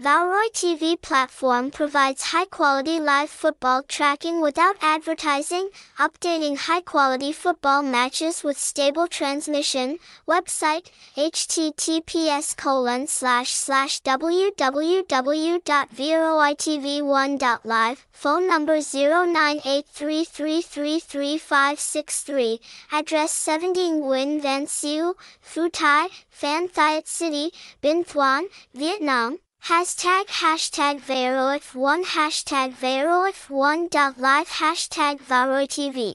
Vaoroi TV platform provides high-quality live football tracking without advertising, updating high-quality football matches with stable transmission. Website, https colon slash slash www.vaoroitv1.live, phone number 0983333563, address 17 Nguyen Van Sieu, Phu Tai, Phan Thiet City, Binh Thuan, Vietnam. Hashtag hashtag VaroIf1 hashtag VaroIf1.live hashtag VaoroiTV